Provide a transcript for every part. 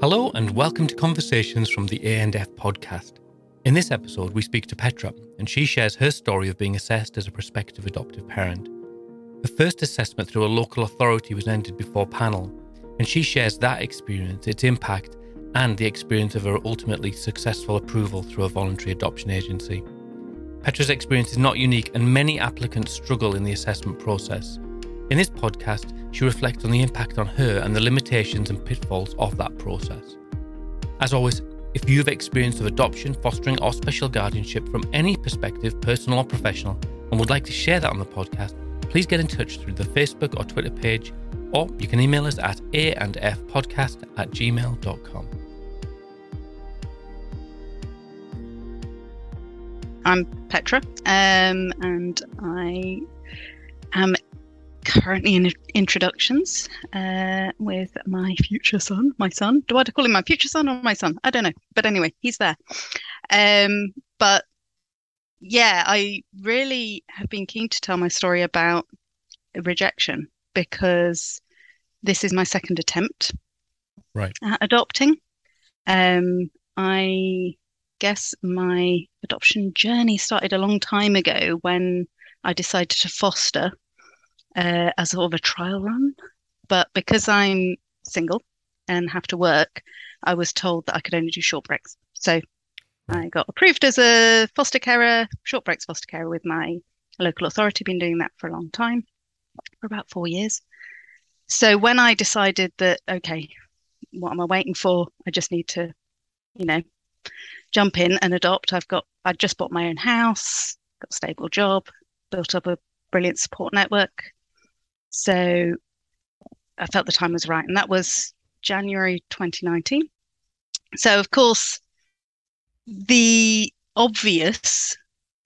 Hello and welcome to Conversations from the A&F podcast. In this episode, we speak to Petra, and she shares her story of being assessed as a prospective adoptive parent. Her first assessment through a local authority was ended before panel, and she shares that experience, its impact, and the experience of her ultimately successful approval through a voluntary adoption agency. Petra's experience is not unique, and many applicants struggle in the assessment process. In this podcast, she reflects on the impact on her and the limitations and pitfalls of that process. As always, if you have experience of adoption, fostering, or special guardianship from any perspective, personal or professional, and would like to share that on the podcast, please get in touch through the Facebook or Twitter page, or you can email us at a and f podcast at gmail.com. I'm Petra, um, and I am currently in introductions uh, with my future son, my son. Do I call him my future son or my son? I don't know. But anyway, he's there. Um, but yeah, I really have been keen to tell my story about rejection because this is my second attempt right. at adopting. Um, I guess my adoption journey started a long time ago when I decided to foster uh, as sort of a trial run. But because I'm single and have to work, I was told that I could only do short breaks. So I got approved as a foster carer, short breaks foster carer with my local authority. Been doing that for a long time, for about four years. So when I decided that, okay, what am I waiting for? I just need to, you know, jump in and adopt. I've got, I just bought my own house, got a stable job, built up a brilliant support network. So I felt the time was right. And that was January 2019. So, of course, the obvious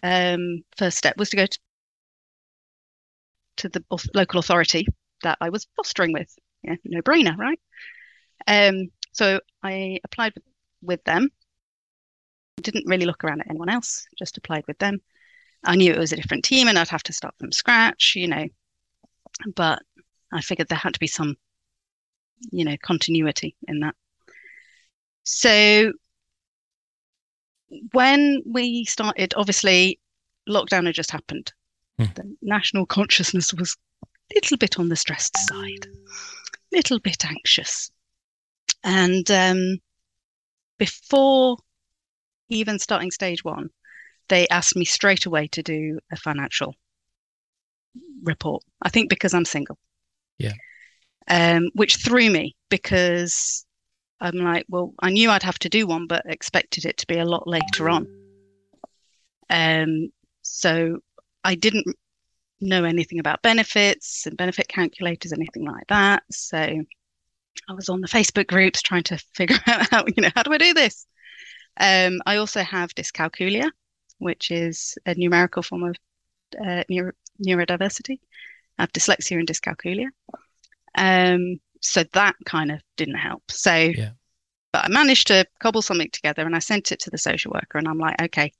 um, first step was to go to, to the local authority that I was fostering with. Yeah, no brainer, right? Um, so I applied with, with them. Didn't really look around at anyone else, just applied with them. I knew it was a different team and I'd have to start from scratch, you know, but I figured there had to be some, you know, continuity in that. So when we started, obviously, lockdown had just happened. Hmm. The national consciousness was a little bit on the stressed side, a little bit anxious. And um, before even starting stage one, they asked me straight away to do a financial report. I think because I'm single. Yeah. Um, which threw me because I'm like, well, I knew I'd have to do one, but expected it to be a lot later on. Um, so I didn't know anything about benefits and benefit calculators, anything like that. So I was on the Facebook groups trying to figure out how, you know, how do I do this? Um, I also have dyscalculia, which is a numerical form of uh, neuro- neurodiversity. I have dyslexia and dyscalculia. Um, so that kind of didn't help. So, yeah. but I managed to cobble something together and I sent it to the social worker and I'm like, okay,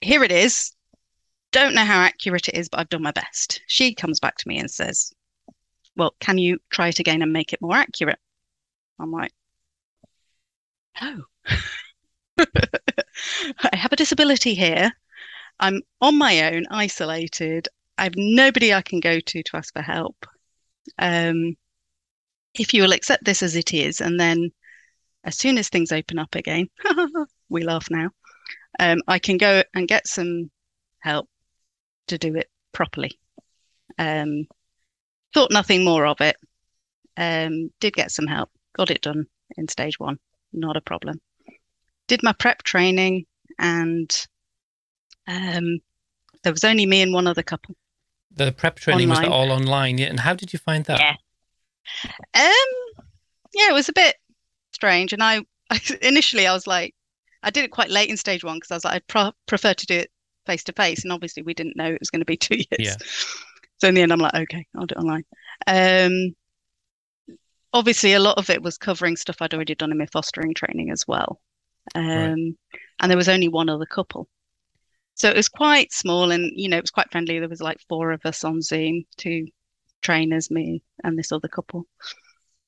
here it is. Don't know how accurate it is, but I've done my best. She comes back to me and says, well, can you try it again and make it more accurate? I'm like, oh, I have a disability here. I'm on my own, isolated. I have nobody I can go to to ask for help. Um, if you will accept this as it is, and then as soon as things open up again, we laugh now, um, I can go and get some help to do it properly. Um, thought nothing more of it. Um, did get some help, got it done in stage one, not a problem. Did my prep training and um, there was only me and one other couple. The prep training online. was all online, yeah. And how did you find that? Yeah. Um, yeah, it was a bit strange. And I, I initially I was like, I did it quite late in stage one because I was like, I'd prefer to do it face to face. And obviously, we didn't know it was going to be two years. Yeah. So in the end, I'm like, okay, I'll do it online. Um, obviously, a lot of it was covering stuff I'd already done in my fostering training as well. Um, right. And there was only one other couple. So it was quite small and, you know, it was quite friendly. There was like four of us on Zoom, two trainers, me and this other couple.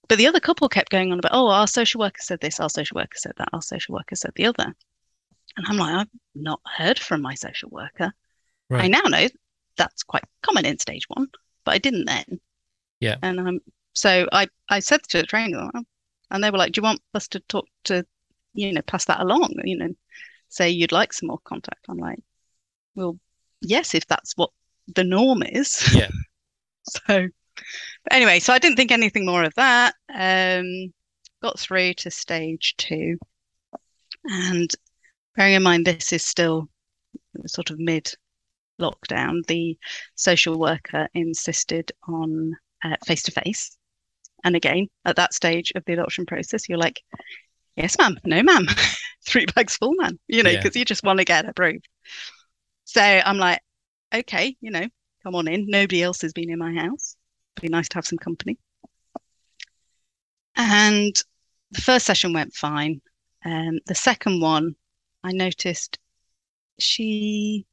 but the other couple kept going on about, oh, our social worker said this, our social worker said that, our social worker said the other. And I'm like, I've not heard from my social worker. Right. I now know that's quite common in stage one, but I didn't then. Yeah. And um, so I, I said to the trainer, and they were like, do you want us to talk to, you know, pass that along, you know, say you'd like some more contact? I'm like, well, yes, if that's what the norm is. Yeah. so anyway, so I didn't think anything more of that. Um, got through to stage two. And bearing in mind, this is still sort of mid lockdown, the social worker insisted on face to face. And again, at that stage of the adoption process, you're like, yes, ma'am, no, ma'am, three bags full, man, you know, because yeah. you just want to get approved. So I'm like, okay, you know, come on in. Nobody else has been in my house. It'd be nice to have some company. And the first session went fine. Um, the second one, I noticed she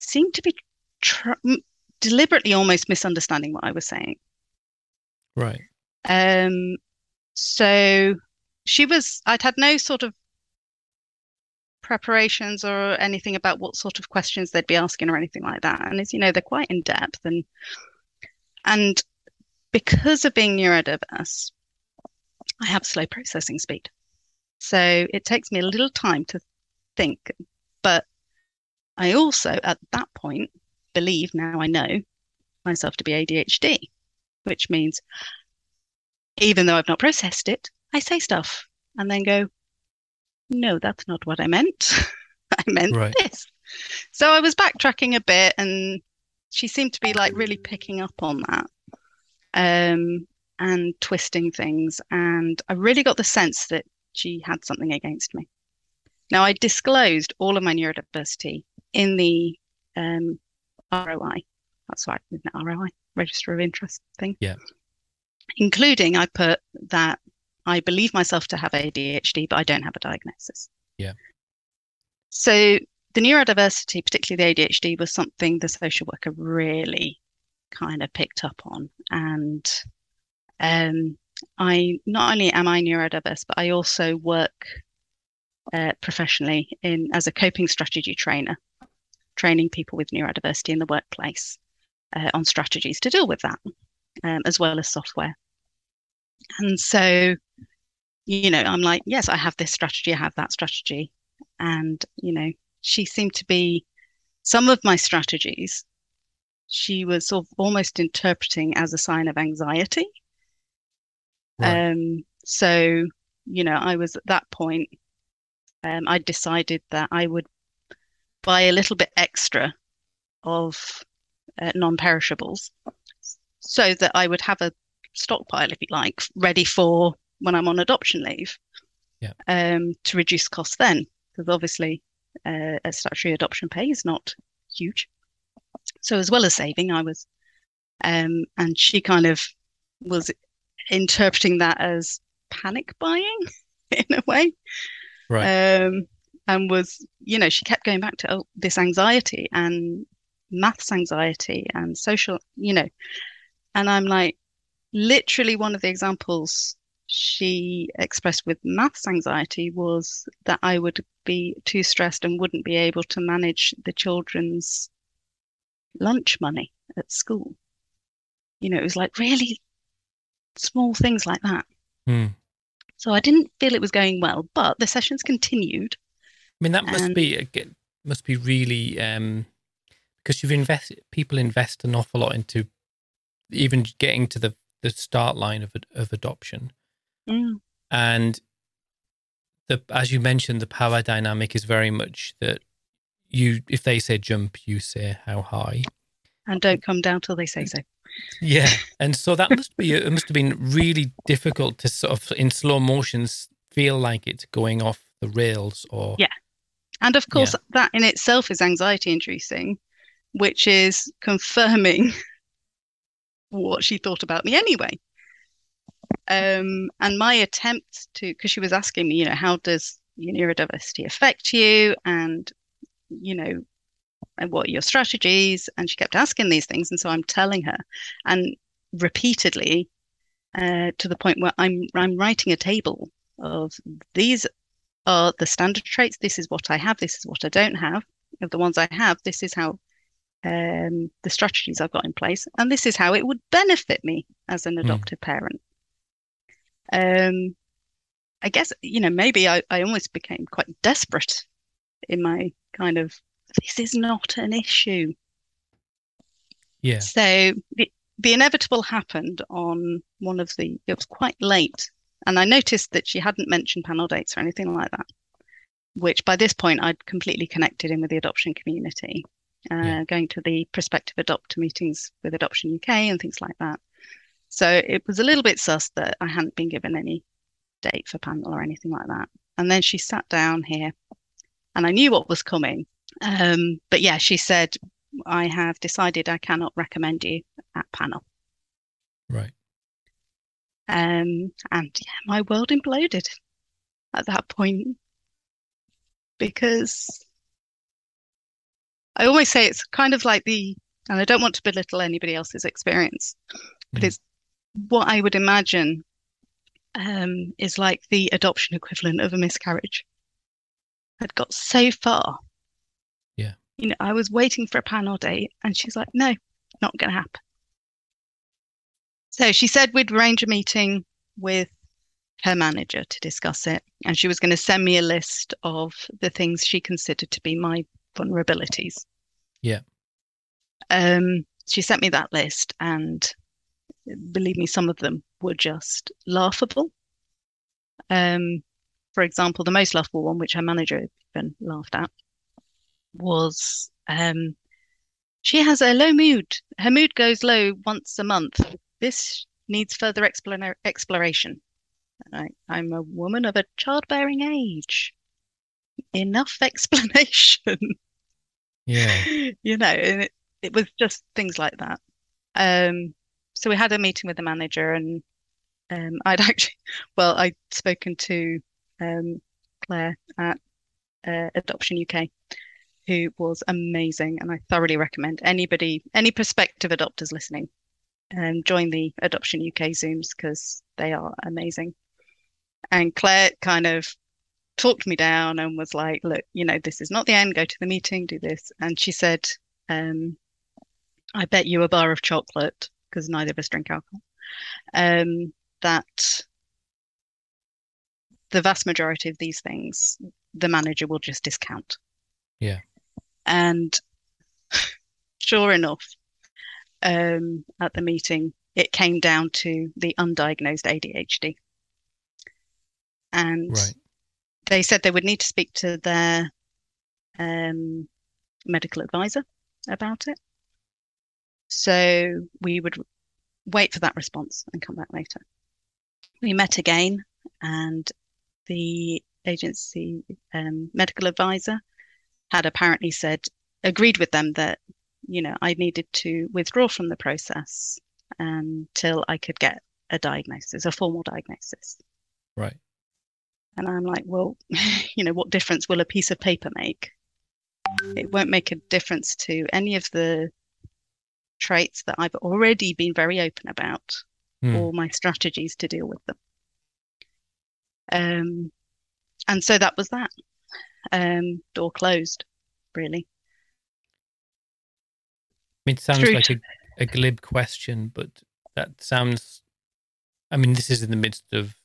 seemed to be tr- deliberately almost misunderstanding what I was saying. Right. Um. So she was. I'd had no sort of preparations or anything about what sort of questions they'd be asking or anything like that. And as you know, they're quite in depth and and because of being neurodiverse, I have slow processing speed. So it takes me a little time to think. But I also, at that point, believe now I know myself to be ADHD, which means even though I've not processed it, I say stuff and then go, no, that's not what I meant. I meant right. this. So I was backtracking a bit and she seemed to be like really picking up on that um, and twisting things. And I really got the sense that she had something against me. Now, I disclosed all of my neurodiversity in the um, ROI. That's right? ROI, Register of Interest thing. Yeah. Including, I put that I believe myself to have ADHD, but I don't have a diagnosis. Yeah. So the neurodiversity, particularly the ADHD, was something the social worker really kind of picked up on. And um, I not only am I neurodiverse, but I also work uh, professionally in as a coping strategy trainer, training people with neurodiversity in the workplace uh, on strategies to deal with that, um, as well as software. And so, you know, I'm like, yes, I have this strategy, I have that strategy. And, you know, she seemed to be some of my strategies, she was sort of almost interpreting as a sign of anxiety. Right. Um, so, you know, I was at that point, um, I decided that I would buy a little bit extra of uh, non perishables so that I would have a stockpile, if you like, ready for when I'm on adoption leave. Yeah. Um, to reduce costs then, because obviously uh, a statutory adoption pay is not huge. So as well as saving, I was, um, and she kind of was interpreting that as panic buying in a way. Right. Um, and was, you know, she kept going back to oh, this anxiety and maths anxiety and social, you know, and I'm like, literally one of the examples she expressed with maths anxiety was that I would be too stressed and wouldn't be able to manage the children's lunch money at school. You know, it was like really small things like that. Mm. So I didn't feel it was going well, but the sessions continued. I mean, that must and... be must be really um, because you've invested. People invest an awful lot into even getting to the the start line of of adoption, mm. and the as you mentioned, the power dynamic is very much that you if they say jump, you say how high, and don't come down till they say so. Yeah, and so that must be it must have been really difficult to sort of in slow motions feel like it's going off the rails or yeah, and of course yeah. that in itself is anxiety inducing, which is confirming what she thought about me anyway. Um, and my attempt to, because she was asking me, you know, how does your neurodiversity affect you? And, you know, and what are your strategies? And she kept asking these things. And so I'm telling her, and repeatedly, uh, to the point where I'm I'm writing a table of these are the standard traits. This is what I have. This is what I don't have. Of the ones I have, this is how um, the strategies I've got in place, and this is how it would benefit me as an Hmm. adoptive parent. Um, I guess you know maybe I, I almost became quite desperate in my kind of this is not an issue. Yeah. So the, the inevitable happened on one of the, it was quite late. And I noticed that she hadn't mentioned panel dates or anything like that, which by this point I'd completely connected in with the adoption community, uh, Yeah. going to the prospective adopter meetings with Adoption UK and things like that. So it was a little bit sus that I hadn't been given any date for panel or anything like that. And then she sat down here and I knew what was coming. Um, but yeah, she said, I have decided I cannot recommend you at panel. Right. Um, and yeah, my world imploded at that point because I always say it's kind of like the, and I don't want to belittle anybody else's experience, but Mhm. it's what I would imagine um, is like the adoption equivalent of a miscarriage. I'd got so far. Yeah. You know, I was waiting for a panel date and she's like, no, not going to happen. So she said we'd arrange a meeting with her manager to discuss it. And she was going to send me a list of the things she considered to be my vulnerabilities. Yeah. Um, she sent me that list, and believe me, some of them were just laughable. Um, for example, the most laughable one, which her manager even laughed at, was um, she has a low mood. Her mood goes low once a month. This needs further explana- exploration. I, I'm a woman of a childbearing age. Enough explanation. Yeah. you know, and it, it was just things like that. Um, so we had a meeting with the manager, and um, I'd actually, well, I'd spoken to um, Claire at uh, Adoption UK, who was amazing, and I thoroughly recommend anybody, any prospective adopters listening, um, join the Adoption UK Zooms because they are amazing. And Claire kind of talked me down and was like, look, you know, this is not the end. Go to the meeting, do this. And she said, um, I bet you a bar of chocolate, because neither of us drink alcohol, um, that the vast majority of these things, the manager will just discount. Yeah. And sure enough, um, at the meeting, it came down to the undiagnosed ADHD. And Right. they said they would need to speak to their um, medical advisor about it. So we would wait for that response and come back later. We met again, and the agency um, medical advisor had apparently said, agreed with them that, you know, I needed to withdraw from the process until I could get a diagnosis, a formal diagnosis. Right. And I'm like, well, you know, what difference will a piece of paper make? It won't make a difference to any of the traits that I've already been very open about Hmm. or my strategies to deal with them. Um, and so that was that. Um, door closed, really. I mean, it sounds True. like a, a glib question, but that sounds. I mean, this is in the midst of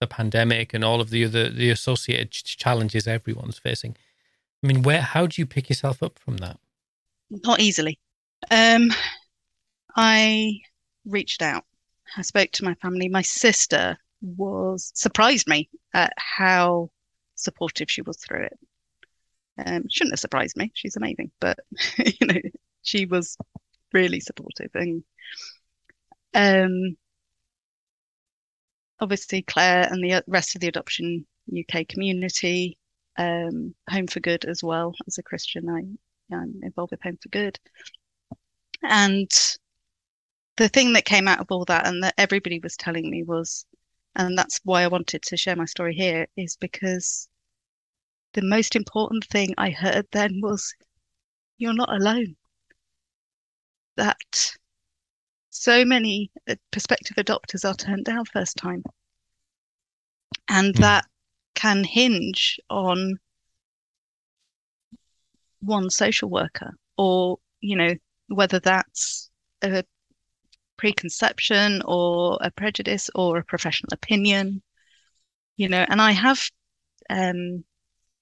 the pandemic and all of the other the associated challenges everyone's facing. I mean, where? How do you pick yourself up from that? Not easily. Um, I reached out. I spoke to my family. My sister was surprised me at how supportive she was through it. Um, shouldn't have surprised me. She's amazing, but you know, she was really supportive and um obviously Claire and the rest of the adoption UK community, um, Home for Good as well. As a Christian, I, I'm involved with Home for Good. And the thing that came out of all that and that everybody was telling me was, and that's why I wanted to share my story here, is because the most important thing I heard then was, you're not alone. That so many uh, prospective adopters are turned down first time. And Mm. that can hinge on one social worker or, you know, whether that's a preconception or a prejudice or a professional opinion, you know, and I have um,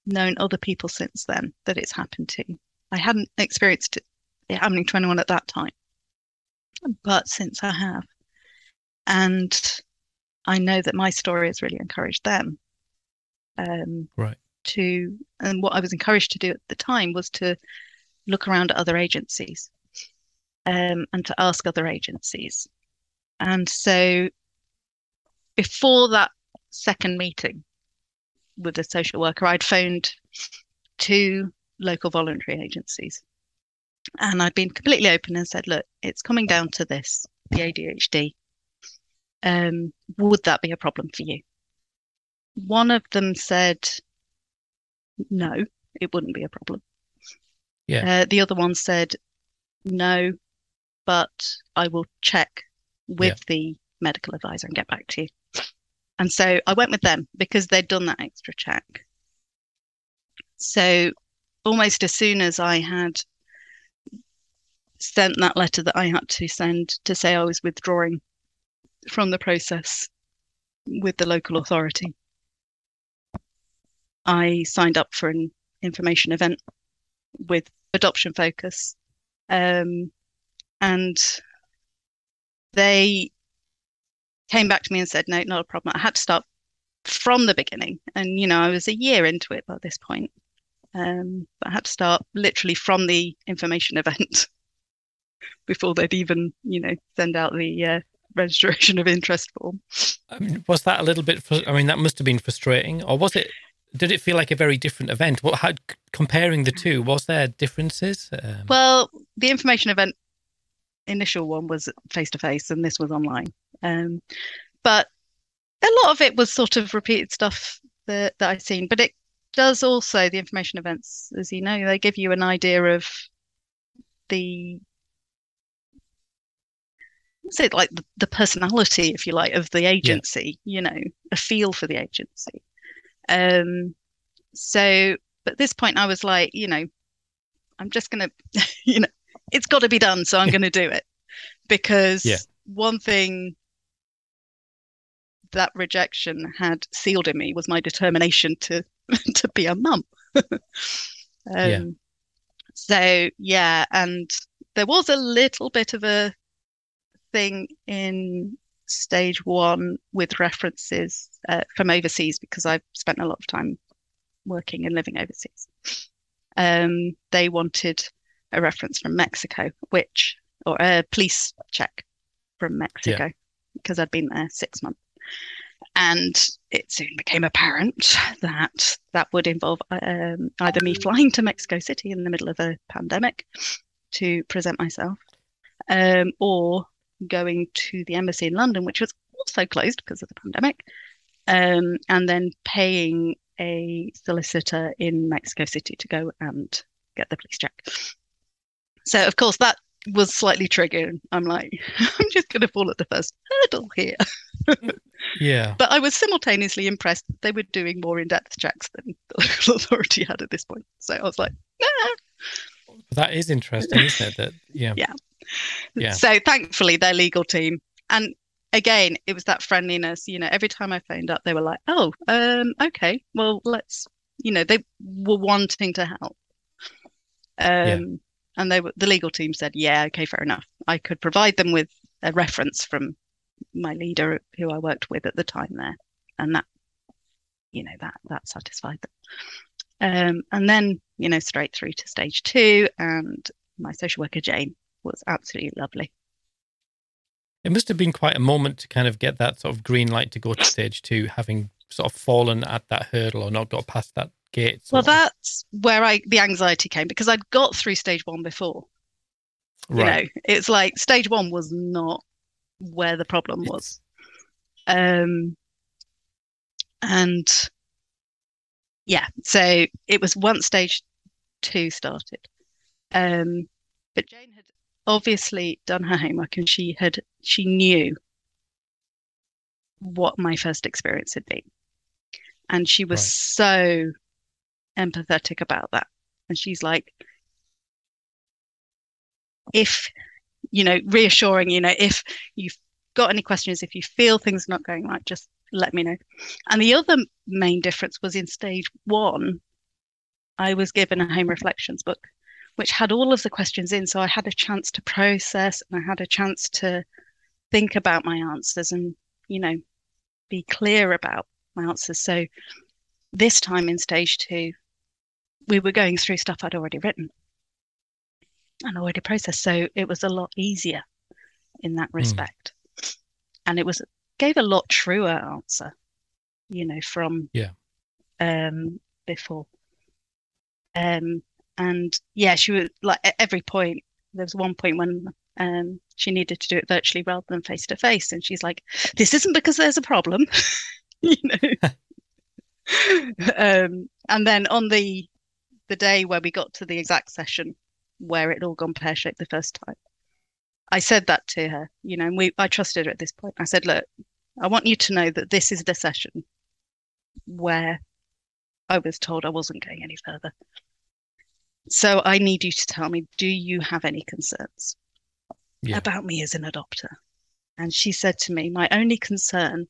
known other people since then that it's happened to. I hadn't experienced it, happening to anyone at that time, but since I have, and I know that my story has really encouraged them. Um, Right. To and what I was encouraged to do at the time was to look around at other agencies, um, and to ask other agencies, and so before that second meeting with the social worker, I'd phoned two local voluntary agencies. And I'd been completely open and said, look, it's coming down to this, the ADHD. Um, would that be a problem for you? One of them said, no, it wouldn't be a problem. Yeah. Uh, the other one said, no, but I will check with the medical advisor and get back to you. And so I went with them because they'd done that extra check. So almost as soon as I had sent that letter that I had to send to say I was withdrawing from the process with the local authority, I signed up for an information event with Adoption Focus. Um, and they came back to me and said, no, not a problem. I had to start from the beginning. And, you know, I was a year into it by this point. Um, but I had to start literally from the information event before they'd even, you know, send out the uh, registration of interest form. I mean, was that a little bit? I mean, that must have been frustrating, or was it? Did it feel like a very different event? What how comparing the two? Was there differences? Um, Well, the information event initial one was face to face, and this was online. Um, but a lot of it was sort of repeated stuff that that I've seen. But it does also the information events, as you know, they give you an idea of the what's it like the, the personality, if you like, of the agency. You know, a feel for the agency. Um, so, but at this point, I was like, you know, I'm just gonna, you know, it's got to be done, so I'm going to do it because Yeah. one thing that rejection had sealed in me was my determination to to be a mum. um, Yeah. So yeah, and there was a little bit of a thing in stage one with references uh, from overseas because I've spent a lot of time working and living overseas. Um, they wanted a reference from Mexico, which or a police check from Mexico because I'd been there six months. And it soon became apparent that that would involve um, either me flying to Mexico City in the middle of a pandemic to present myself, um, or going to the embassy in London, which was also closed because of the pandemic, um, and then paying a solicitor in Mexico City to go and get the police check. So, of course, that was slightly triggered. I'm like, I'm just going to fall at the first hurdle here. yeah. But I was simultaneously impressed that they were doing more in-depth checks than the local authority had at this point. So I was like, nah. That is interesting, isn't it? That yeah. Yeah. Yeah. So thankfully, their legal team, and again, it was that friendliness. You know, every time I phoned up, they were like, "Oh, um, okay, well, let's." You know, they were wanting to help. Um, and they were the legal team said, "Yeah, okay, fair enough. I could provide them with a reference from my leader who I worked with at the time there, and that, you know, that that satisfied them." Um, and then, you know, straight through to stage two, and my social worker Jane was absolutely lovely. It must have been quite a moment to kind of get that sort of green light to go to stage two, having sort of fallen at that hurdle or not got past that gate. Well, that's where I the anxiety came because I'd got through stage one before. You right. know, it's like stage one was not where the problem It's- was. Um, and yeah, so it was once stage two started. Um, but Jane had obviously done her homework and she had she knew what my first experience had been. And she was right. so empathetic about that. And she's like, if, you know, reassuring, you know, if you've got any questions, if you feel things are not going right, just let me know. And the other main difference was in stage one, I was given a home reflections book, which had all of the questions in. So I had a chance to process and I had a chance to think about my answers and, you know, be clear about my answers. So this time in stage two, we were going through stuff I'd already written and already processed. So it was a lot easier in that hmm. respect. Mm. And it was gave a lot truer answer, you know, from yeah um before. Um and yeah, she was like at every point there was one point when um she needed to do it virtually rather than face to face. And she's like, This isn't because there's a problem, you know. um and then on the the day where we got to the exact session where it all gone pear shaped the first time. I said that to her, you know, and we I trusted her at this point. I said, look, I want you to know that this is the session where I was told I wasn't going any further. So I need you to tell me, do you have any concerns yeah. about me as an adopter? And she said to me, my only concern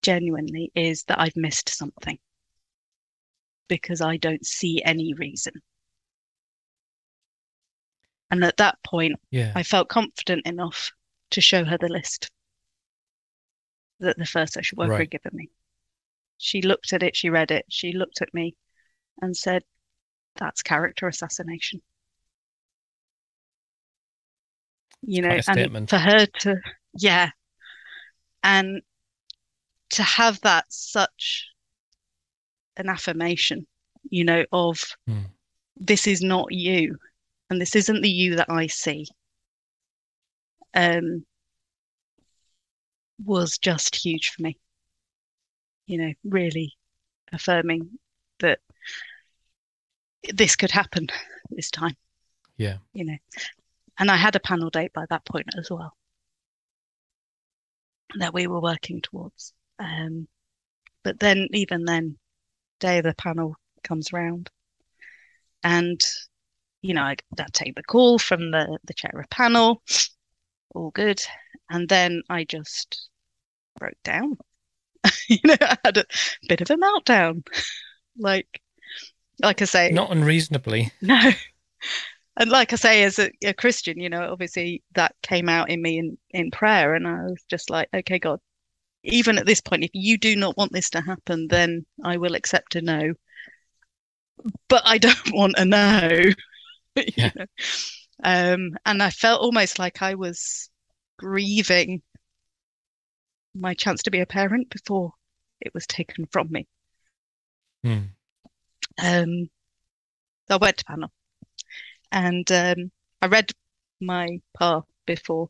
genuinely is that I've missed something because I don't see any reason. And at that point, yeah. I felt confident enough to show her the list that the first social worker right. had given me. She looked at it, she read it, she looked at me and said, That's character assassination. You know, and for her to, yeah. And to have that such an affirmation, you know, of mm. this is not you and this isn't the you that I see. Um, was just huge for me. You know, really affirming that this could happen this time. Yeah. You know, and I had a panel date by that point as well that we were working towards. Um, but then, even then, day of the panel comes round, and you know, I, I take the call from the the chair of panel, all good, and then I just broke down. you know, I had a bit of a meltdown. like, like I say, not unreasonably. No. And like I say, as a, a Christian, you know, obviously that came out in me in, in prayer. And I was just like, okay, God, even at this point, if you do not want this to happen, then I will accept a no. But I don't want a no. yeah. Um, and I felt almost like I was grieving my chance to be a parent before it was taken from me. Hmm. Um, so I went to panel and um, I read my PAR before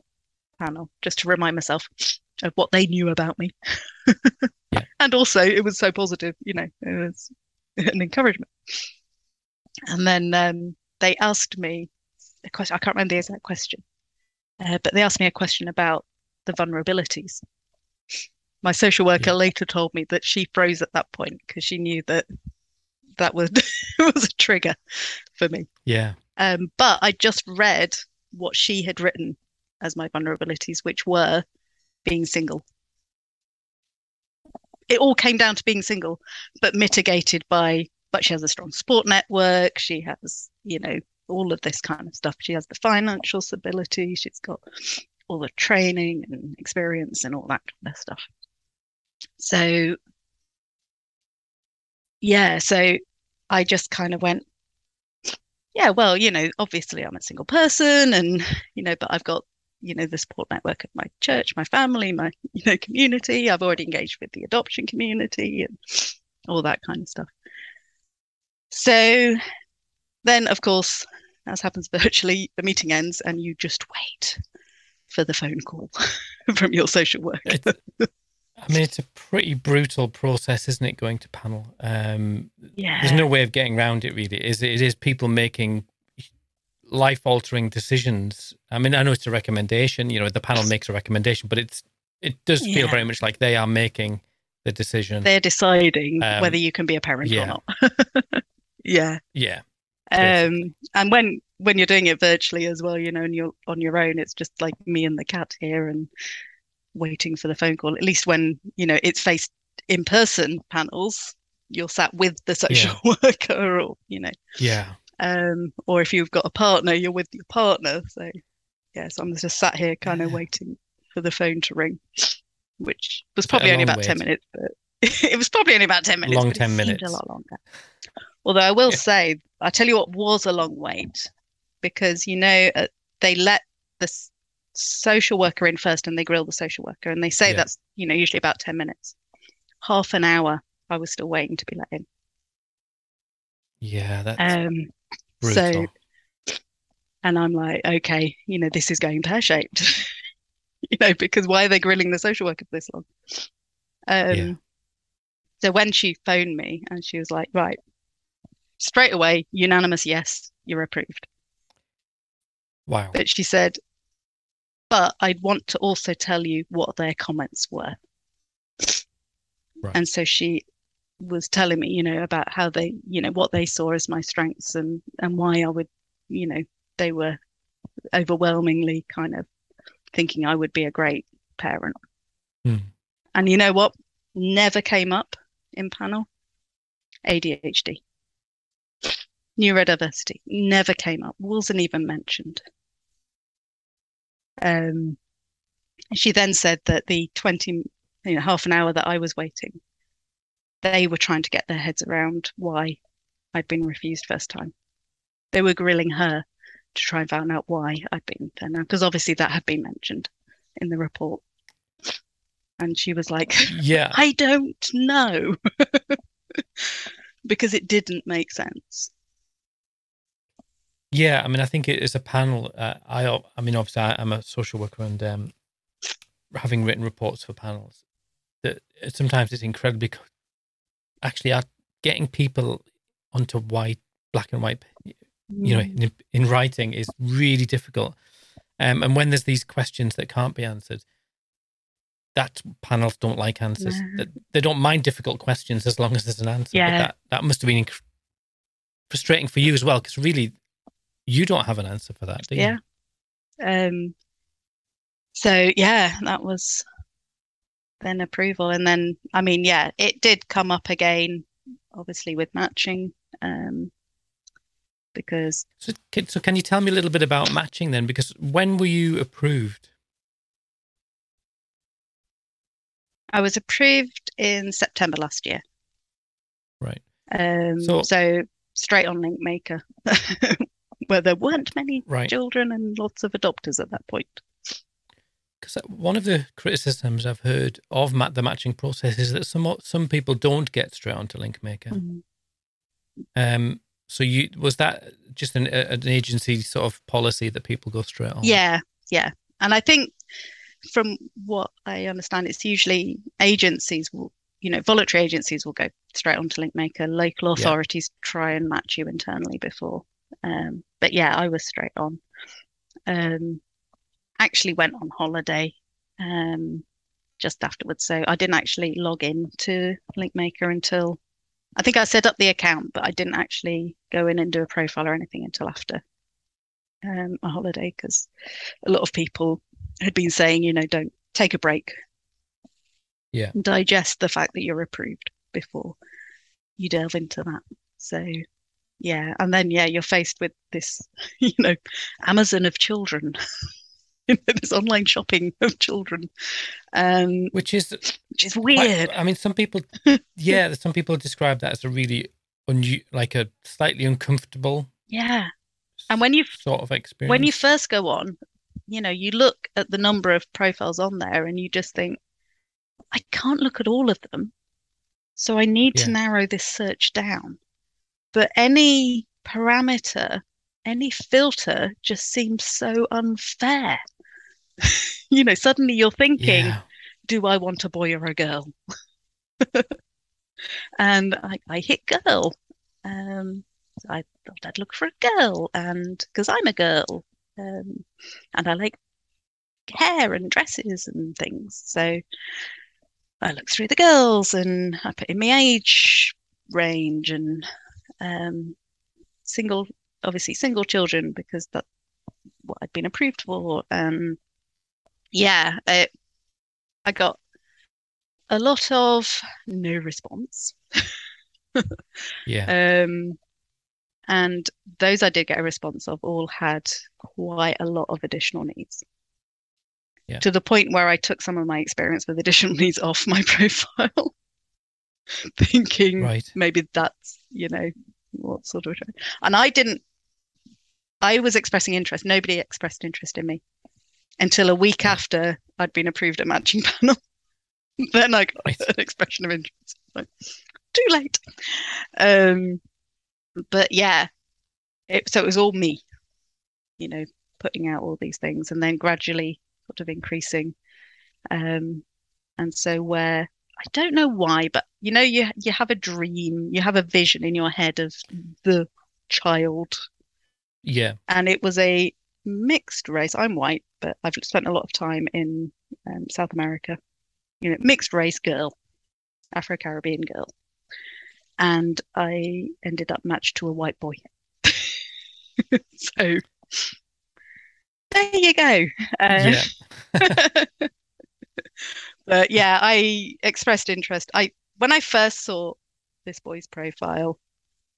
panel just to remind myself of what they knew about me. yeah. And also, it was so positive, you know, it was an encouragement. And then um, they asked me a question, I can't remember the exact question, uh, but they asked me a question about the vulnerabilities my social worker yeah. later told me that she froze at that point because she knew that that was was a trigger for me. Yeah. Um, but I just read what she had written as my vulnerabilities, which were being single. It all came down to being single, but mitigated by. But she has a strong support network. She has, you know, all of this kind of stuff. She has the financial stability. She's got all the training and experience and all that kind of stuff. So, yeah, so I just kind of went, yeah, well, you know, obviously I'm a single person and, you know, but I've got, you know, the support network of my church, my family, my, you know, community. I've already engaged with the adoption community and all that kind of stuff. So then, of course, as happens virtually, the meeting ends and you just wait for the phone call from your social worker. I mean, it's a pretty brutal process, isn't it? Going to panel. Um, yeah. There's no way of getting around it, really. It is it is people making life altering decisions. I mean, I know it's a recommendation. You know, the panel makes a recommendation, but it's it does feel Yeah. very much like they are making the decision. They're deciding Um, whether you can be a parent yeah. or not. yeah. yeah, Um, and when when you're doing it virtually as well, you know, and you're on your own, it's just like me and the cat here and waiting for the phone call. At least when, you know, it's faced in person panels, you're sat with the social worker or, you know, yeah. Um, or if you've got a partner, you're with your partner. So yeah, so I'm just sat here kind of waiting for the phone to ring, which was It's a bit probably only about 10 minutes, but it was probably only about 10 minutes. Long 10 minutes. A lot longer. Although I will Yeah. say, I tell you what was a long wait because, you know, uh, they let the s- social worker in first and they grill the social worker and they say Yeah. that's, you know, usually about 10 minutes. Half an hour, I was still waiting to be let in. Yeah, that's Um, brutal. so and I'm like, okay, you know, this is going pear shaped, you know, because why are they grilling the social worker for this long? Um, Yeah. So when she phoned me and she was like, right, straight away, unanimous yes, you're approved. wow. But she said, but I'd want to also tell you what their comments were. Right. And so she was telling me, you know, about how they, you know, what they saw as my strengths and and why I would, you know, they were overwhelmingly kind of thinking I would be a great parent. Hmm. And you know what? Never came up in panel. ADHD. Neurodiversity never came up, wasn't even mentioned. Um, she then said that the 20, you know, half an hour that I was waiting, they were trying to get their heads around why I'd been refused first time. They were grilling her to try and find out why I'd been there now, because obviously that had been mentioned in the report. And she was like, Yeah, I don't know. because it didn't make sense. yeah. I mean, I think it is a panel. Uh, I, I mean, obviously, I, I'm a social worker, and um, having written reports for panels, that sometimes it's incredibly actually uh, getting people onto white, black and white, you know, in, in writing is really difficult. Um, and when there's these questions that can't be answered, that panels don't like answers. No. That They don't mind difficult questions as long as there's an answer. But Yeah. that, that must have been inc- frustrating for you as well, because really, you don't have an answer for that, do you? Yeah. Um, so yeah, that was then approval. And then, I mean, yeah, it did come up again, obviously with matching, um, because So, can, so can you tell me a little bit about matching then? Because when were you approved? I was approved in September last year. Right. Um, So- so straight on Link Maker, where there weren't many Right. children and lots of adopters at that point. Because one of the criticisms I've heard of ma- the matching process is that some some people don't get straight onto LinkMaker. Mhm. Um, so you was that just an, a- an agency sort of policy that people go straight on? Yeah, yeah. And I think from what I understand, it's usually agencies will, you know, voluntary agencies will go straight onto LinkMaker. Local Yeah. authorities try and match you internally before. Um, but yeah, I was straight on. Um, actually went on holiday um, just afterwards. So I didn't actually log in to LinkMaker until I think I set up the account, but I didn't actually go in and do a profile or anything until after um, a holiday because a lot of people had been saying, you know, don't take a break. Yeah. Digest the fact that you're approved before you delve into that. So, yeah. And then, yeah, you're faced with this, you know, Amazon of children, you know, this online shopping of children, um, which is which is quite- weird. I mean, some people, yeah, some people describe that as a really un- like a slightly uncomfortable Yeah. And when you sort of experience. when you first go on, you know, you look at the number of profiles on there and you just think, I can't look at all of them. So I need to narrow this search down. But any parameter, any filter just seems so unfair. you know, suddenly you're thinking, yeah, do I want a boy or a girl? and I, I hit girl. Um, I thought I'd look for a girl, and because I'm a girl, um, and I like hair and dresses and things. So I looked through the girls and I put in my age range and um, single, obviously single children because that's what I'd been approved for. Um, yeah, it, I got a lot of no response. yeah. Um, and those I did get a response of all had quite a lot of additional needs. Yeah. To the point where I took some of my experience with additional needs off my profile, thinking right. maybe that's, you know, what sort of. And I didn't, I was expressing interest. Nobody expressed interest in me until a week after I'd been approved at matching panel. then I got right. an expression of interest. Like, too late. Um, but yeah, it, so it was all me, you know, putting out all these things and then gradually sort of increasing. Um, and so where I don't know why, but you know, you you have a dream, you have a vision in your head of the child. Yeah. And it was a mixed race. I'm white, but I've spent a lot of time in um, South America. You know, mixed race girl, Afro Caribbean girl and I ended up matched to a white boy. so there you go. Uh, yeah. but yeah, I expressed interest. I when I first saw this boy's profile,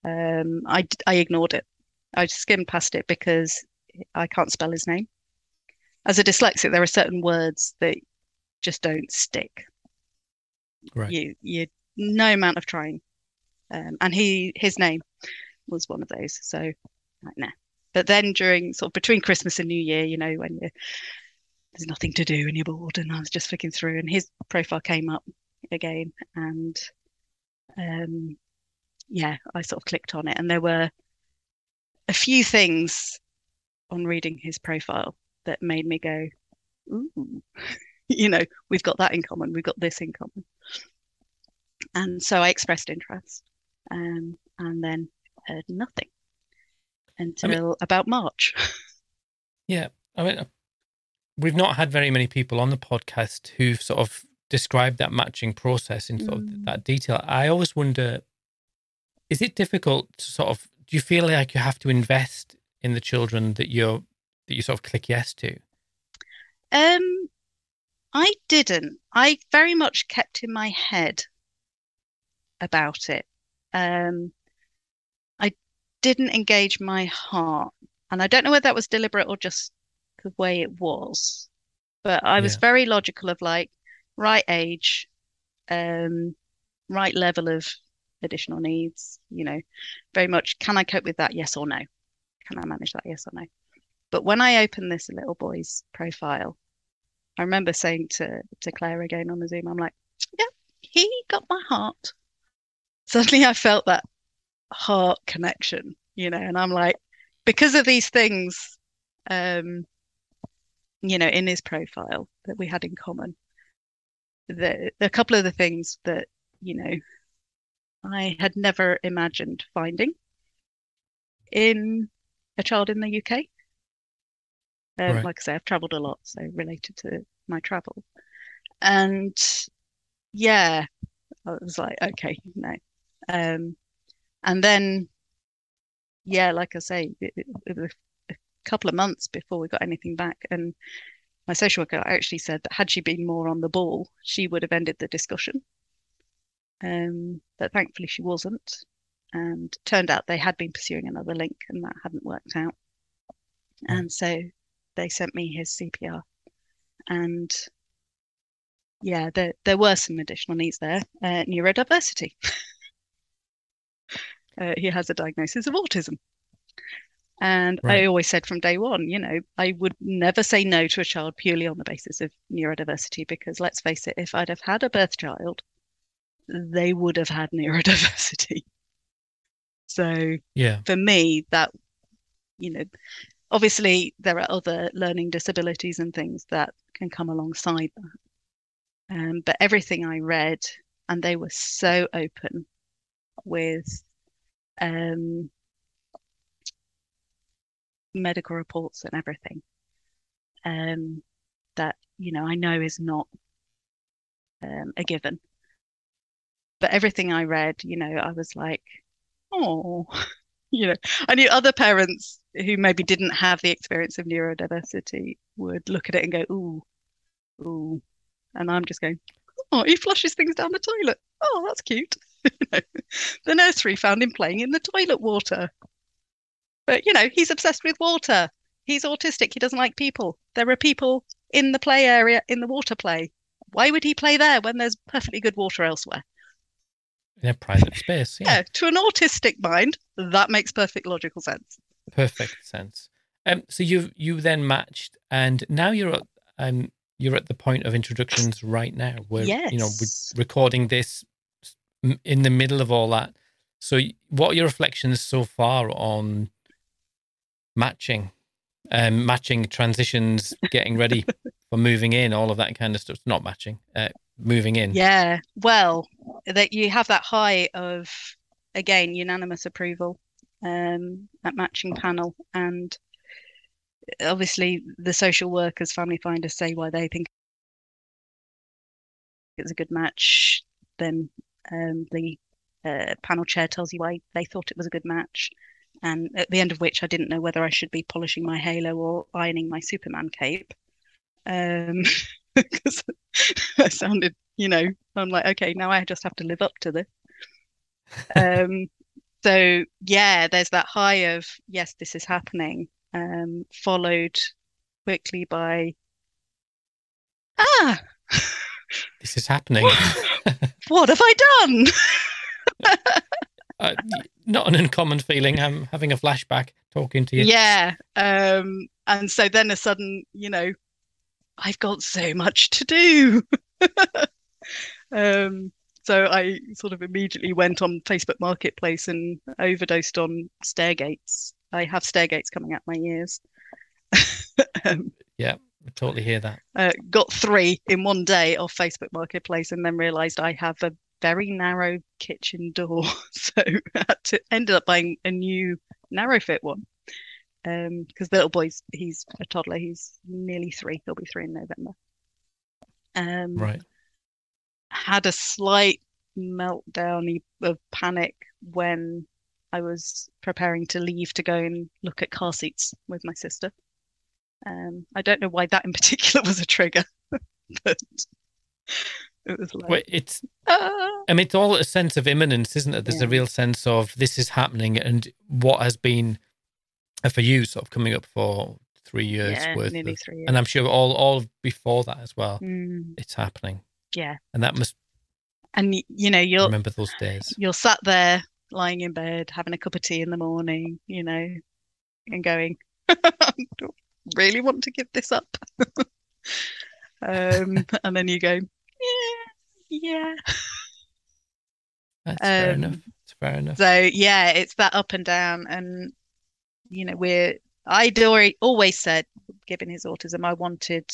um, I I ignored it. I skimmed past it because I can't spell his name. As a dyslexic, there are certain words that just don't stick. Right. You you no amount of trying um, and he his name was one of those. So like, nah. But then during sort of between Christmas and New Year, you know, when you there's nothing to do and you're bored, and I was just flicking through, and his profile came up again, and um, yeah, I sort of clicked on it, and there were a few things on reading his profile that made me go, ooh, you know, we've got that in common, we've got this in common. And so I expressed interest um, and then heard nothing until I mean, about March. yeah, I mean, we've not had very many people on the podcast who've sort of described that matching process in sort mm. of that detail. I always wonder, is it difficult to sort of? Do you feel like you have to invest in the children that you're that you sort of click yes to? Um, I didn't. I very much kept in my head about it um, I didn't engage my heart. And I don't know whether that was deliberate or just the way it was. But I was yeah. very logical of like, right age, um, right level of additional needs, you know, very much can I cope with that? Yes or no? Can I manage that? Yes or no? But when I opened this little boy's profile, I remember saying to to Claire again on the Zoom, I'm like, yeah, he got my heart suddenly I felt that heart connection, you know, and I'm like, because of these things, um, you know, in his profile that we had in common, the a couple of the things that, you know, I had never imagined finding in a child in the UK. Um, right. Like I say, I've travelled a lot, so related to my travel. And yeah, I was like, okay, no, um, and then, yeah, like I say, it, it, it was a couple of months before we got anything back. And my social worker actually said that had she been more on the ball, she would have ended the discussion. Um, but thankfully she wasn't. And turned out they had been pursuing another link and that hadn't worked out. And so they sent me his CPR. And yeah, there there were some additional needs there. Uh, neurodiversity. uh, he has a diagnosis of autism. And right. I always said from day one, you know, I would never say no to a child purely on the basis of neurodiversity, because let's face it, if I'd have had a birth child, they would have had neurodiversity. So yeah, for me, that, you know, obviously there are other learning disabilities and things that can come alongside that. Um, but everything I read, and they were so open with um, medical reports and everything. Um, that you know I know is not um, a given. But everything I read, you know, I was like, oh, you know, I knew other parents who maybe didn't have the experience of neurodiversity would look at it and go, ooh, ooh. And I'm just going, oh, he flushes things down the toilet. Oh, that's cute. the nursery found him playing in the toilet water. But, you know, he's obsessed with water. He's autistic. He doesn't like people. There are people in the play area, in the water play. Why would he play there when there's perfectly good water elsewhere? In a private space. Yeah. yeah to an autistic mind, that makes perfect logical sense. Perfect sense. Um, so you you then matched, and now you're at um you're at the point of introductions right now, where yes. you know we're recording this in the middle of all that. So, what are your reflections so far on matching, um, matching transitions, getting ready for moving in, all of that kind of stuff? Not matching, uh, moving in. Yeah. Well, that you have that high of again unanimous approval um, at matching panel, and obviously the social workers, family finders say why they think it's a good match. Then um, the uh, panel chair tells you why they thought it was a good match. And at the end of which, I didn't know whether I should be polishing my halo or ironing my Superman cape. Um, because I sounded, you know, I'm like, okay, now I just have to live up to this. um, so yeah, there's that high of yes, this is happening, um, followed quickly by ah, this is happening. what have I done? uh, not an uncommon feeling. I'm having a flashback talking to you. Yeah. Um, and so then a sudden, you know, I've got so much to do. um, so I sort of immediately went on Facebook Marketplace and overdosed on Stairgates. I have Stairgates coming out my ears. um, yeah, I totally hear that. Uh, got three in one day off Facebook Marketplace, and then realised I have a very narrow kitchen door, so I had to ended up buying a new narrow fit one. Um, because the little boy's he's a toddler, he's nearly three. He'll be three in November. Um, right. Had a slight meltdown of panic when I was preparing to leave to go and look at car seats with my sister. Um, I don't know why that in particular was a trigger, but it was like well, it's. Uh, I mean, it's all a sense of imminence, isn't it? There's yeah. a real sense of this is happening, and what has been for you, sort of coming up for three years yeah, worth, nearly of, three years. and I'm sure all all before that as well. Mm. It's happening. Yeah, and that must. And you know, you'll remember those days. You're sat there lying in bed, having a cup of tea in the morning, you know, and going, I don't really want to give this up. um, and then you go, yeah, yeah. That's um, fair enough. It's fair enough. So yeah, it's that up and down, and you know, we're. I'd always said, given his autism, I wanted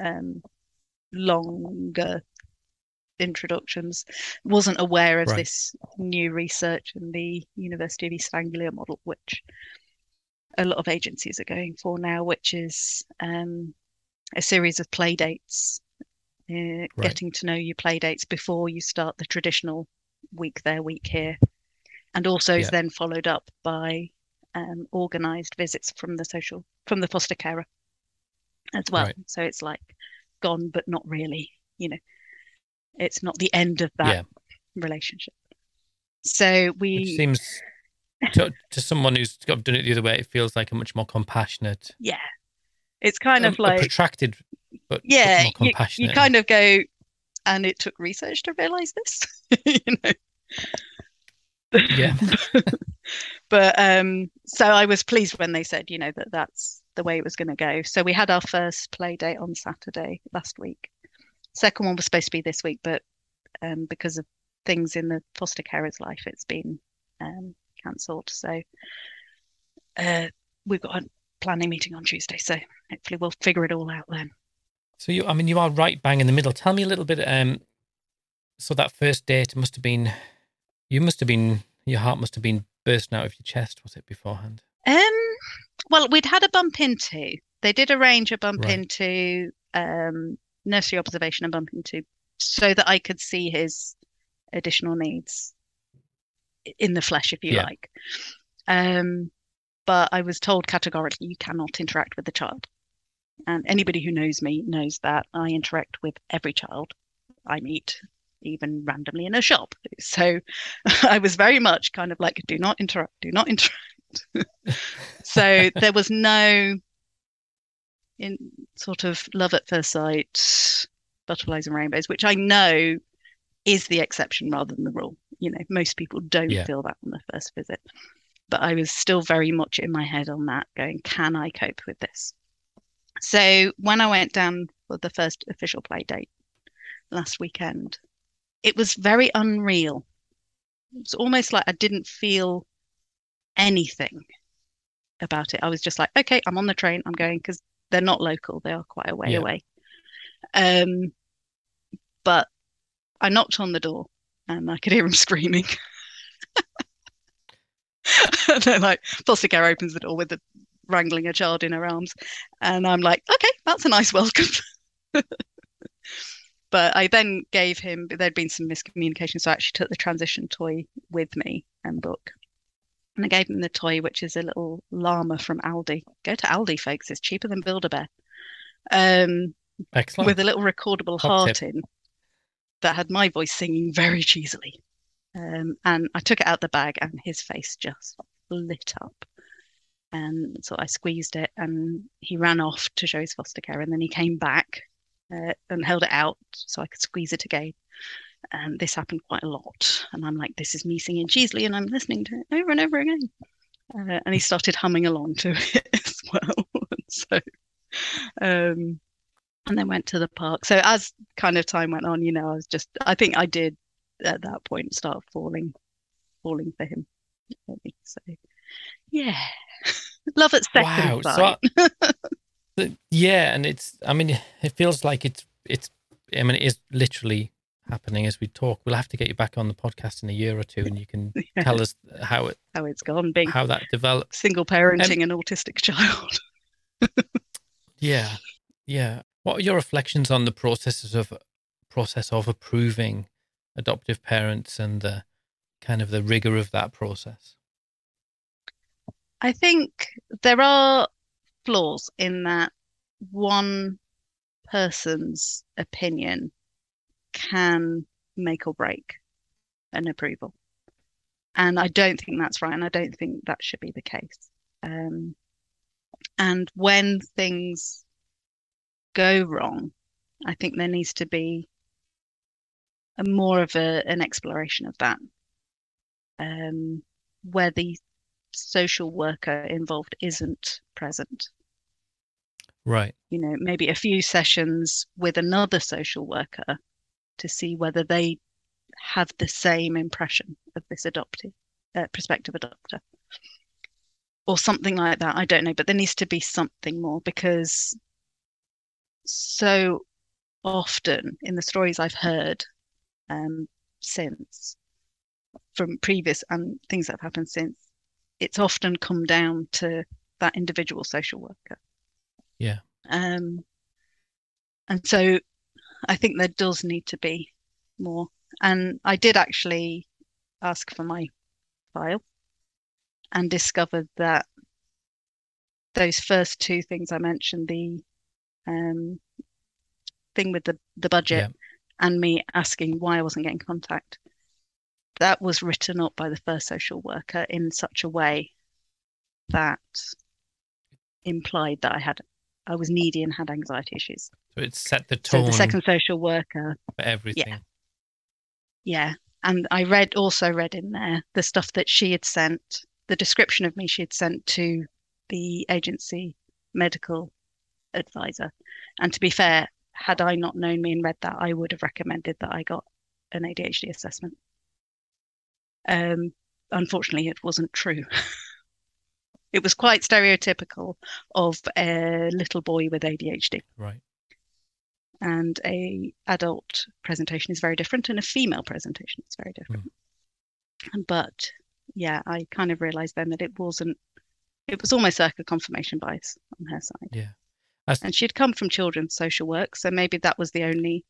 um, longer introductions. Wasn't aware of right. this new research in the University of East Anglia model, which a lot of agencies are going for now, which is um, a series of play dates, uh, right. getting to know your play dates before you start the traditional week there, week here, and also yeah. is then followed up by um, organised visits from the social from the foster carer as well. Right. So it's like gone, but not really. You know, it's not the end of that yeah. relationship. So we Which seems to, to someone who's got done it the other way, it feels like a much more compassionate. Yeah, it's kind um, of like protracted, but yeah, more compassionate. You, you kind of go, and it took research to realize this, you know. Yeah. but um, so I was pleased when they said, you know, that that's the way it was going to go. So we had our first play date on Saturday last week. Second one was supposed to be this week, but um, because of things in the foster carer's life, it's been um, cancelled. So uh, we've got a planning meeting on Tuesday. So hopefully we'll figure it all out then. So you, I mean, you are right bang in the middle. Tell me a little bit. Um, so that first date must have been, you must have been, your heart must have been bursting out of your chest. Was it beforehand? Um, well, we'd had a bump into. They did arrange a bump Right. into um, nursery observation and bump into so that I could see his additional needs in the flesh, if you Yeah. like. Um, but I was told categorically you cannot interact with the child. And anybody who knows me knows that I interact with every child I meet, even randomly in a shop. So I was very much kind of like, do not interrupt, do not interrupt. so there was no in sort of love at first sight, butterflies and rainbows, which I know is the exception rather than the rule. You know, most people don't Yeah. feel that on the first visit. But I was still very much in my head on that, going, can I cope with this? So when I went down for the first official play date last weekend, it was very unreal. It's almost like I didn't feel anything about it. I was just like, okay, I'm on the train, I'm going because they're not local, they are quite a way Yeah. away. Um, but I knocked on the door and I could hear him screaming. and then like foster care opens the door with the wrangling a child in her arms, and I'm like, okay, that's a nice welcome. but I then gave him. There'd been some miscommunication, so I actually took the transition toy with me and book. And I gave him the toy, which is a little llama from Aldi. Go to Aldi, folks. It's cheaper than Build-A-Bear. Um, Excellent. with a little recordable Top heart tip. in that had my voice singing very cheesily. Um, and I took it out the bag and his face just lit up. And so I squeezed it and he ran off to show his foster care. And then he came back uh, and held it out so I could squeeze it again. And this happened quite a lot. And I'm like, this is me singing cheesily and I'm listening to it over and over again. Uh, and he started humming along to it as well. so, um, and then went to the park. So as kind of time went on, you know, I was just, I think I did at that point start falling, falling for him. So, yeah, love at second wow. sight. So, the- yeah, and it's. I mean, it feels like it's. It's. I mean, it is literally happening as we talk. We'll have to get you back on the podcast in a year or two, and you can tell us how it how it's gone being how that developed. single um, parenting an autistic child. Yeah, yeah. What are your reflections on the processes of process of approving adoptive parents and the kind of the rigor of that process? I think there are flaws in that one person's opinion can make or break an approval. And I don't think that's right. And I don't think that should be the case. Um, and when things go wrong, I think there needs to be a more of a, an exploration of that, um, where the social worker involved isn't present. Right. You know, maybe a few sessions with another social worker to see whether they have the same impression of this adoptive, uh, prospective adopter, or something like that. I don't know, but there needs to be something more because so often in the stories I've heard um, since, from previous and things that have happened since, it's often come down to that individual social worker. Yeah. Um, and so I think there does need to be more. And I did actually ask for my file and discovered that those first two things I mentioned, the um, thing with the, the budget Yeah. and me asking why I wasn't getting contact, that was written up by the first social worker in such a way that implied that I had I was needy and had anxiety issues. So it set the tone. So the second social worker, for everything. Yeah. yeah. And I read also read in there the stuff that she had sent, the description of me she had sent to the agency medical advisor. And to be fair, had I not known me and read that, I would have recommended that I got an ADHD assessment. Um, unfortunately, it wasn't true. it was quite stereotypical of a little boy with ADHD. Right. and a adult presentation is very different and a female presentation is very different but yeah i kind of realized then that it wasn't it was almost like a confirmation bias on her side. Yeah. And she'd come from children's social work, so maybe that was the only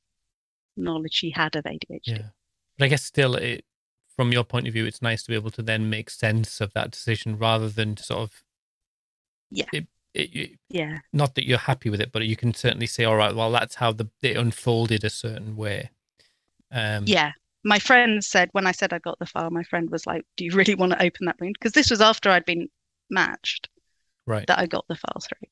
knowledge she had of ADHD. Yeah. But I guess still, it, from your point of view, it's nice to be able to then make sense of that decision rather than sort of. Yeah. It, it, yeah. Not that you're happy with it, but you can certainly say, all right, well, that's how the it unfolded a certain way. Um, yeah. My friend said, when I said I got the file, my friend was like, do you really want to open that wound? Because this was after I'd been matched. Right. That I got the file through.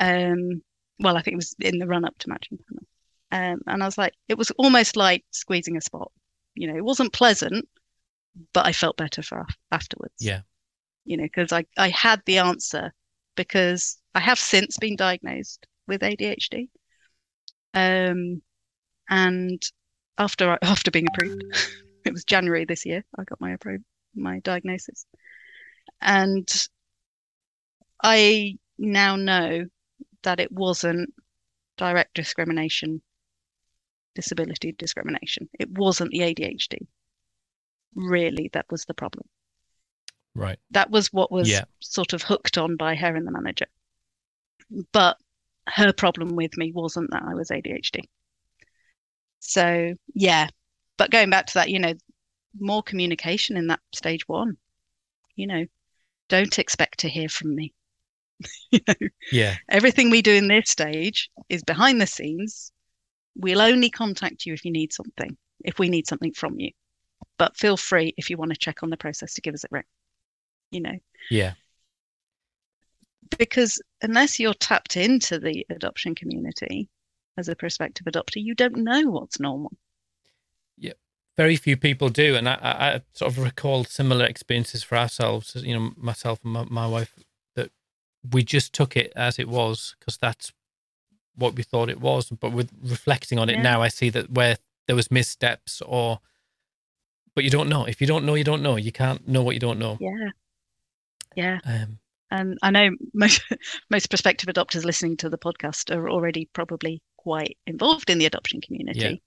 Um, well, I think it was in the run up to matching panel. Um, and I was like, it was almost like squeezing a spot. You know, it wasn't pleasant, but I felt better for afterwards. Yeah. You know, because I, I had the answer because I have since been diagnosed with ADHD. Um, and after after being approved, it was January this year. I got my approved my diagnosis, and I now know that it wasn't direct discrimination, disability discrimination. It wasn't the ADHD. Really, that was the problem. Right. That was what was yeah. sort of hooked on by her and the manager. But her problem with me wasn't that I was ADHD. So, yeah. But going back to that, you know, more communication in that stage one. You know, don't expect to hear from me. you know, yeah. Everything we do in this stage is behind the scenes. We'll only contact you if you need something, if we need something from you. But feel free if you want to check on the process to give us a ring. You know. Yeah. Because unless you're tapped into the adoption community as a prospective adopter, you don't know what's normal. Yeah very few people do, and I, I, sort of recall similar experiences for ourselves. You know, myself and my, my wife, that we just took it as it was because that's what we thought it was. But with reflecting on it yeah. now, I see that where there was missteps or, but you don't know. If you don't know, you don't know. You can't know what you don't know. Yeah, yeah. Um, and I know most most prospective adopters listening to the podcast are already probably quite involved in the adoption community.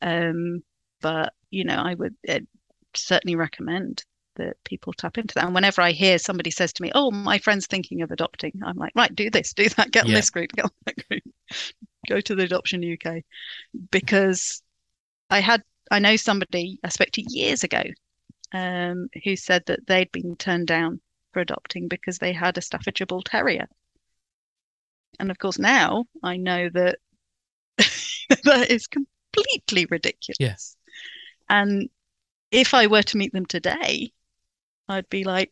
Yeah. Um, but you know, I would uh, certainly recommend that people tap into that. And whenever I hear somebody says to me, "Oh, my friend's thinking of adopting," I'm like, "Right, do this, do that, get on this group, get on that group, go to the Adoption UK," because I had I know somebody I spoke to years ago um, who said that they'd been turned down for adopting because they had a Staffordshire Bull Terrier, and of course now I know that that is completely ridiculous. Yes. And if I were to meet them today, I'd be like,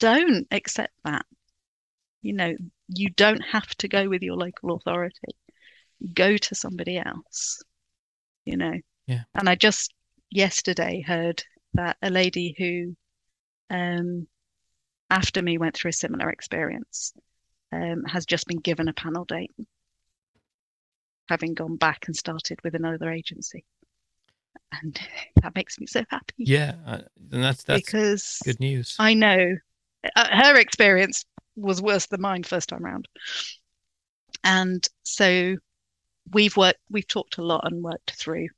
don't accept that. You know, you don't have to go with your local authority. Go to somebody else. You know. Yeah. And I just yesterday heard that a lady who um after me went through a similar experience um, has just been given a panel date having gone back and started with another agency and that makes me so happy. Yeah, and that's that's because good news. I know uh, her experience was worse than mine first time round, and so we've worked, we've talked a lot and worked through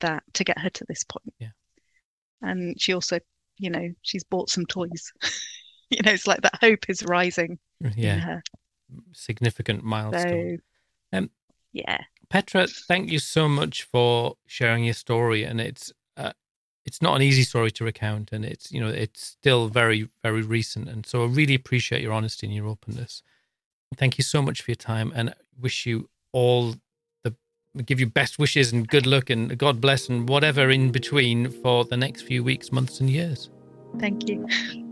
that to get her to this point. Yeah, and she also, you know, she's bought some toys. you know, it's like that hope is rising. Yeah, significant milestone. So, um, yeah, Petra, thank you so much for sharing your story, and it's uh, it's not an easy story to recount, and it's you know it's still very very recent, and so I really appreciate your honesty and your openness. Thank you so much for your time, and wish you all the give you best wishes and good luck and God bless and whatever in between for the next few weeks, months, and years. Thank you.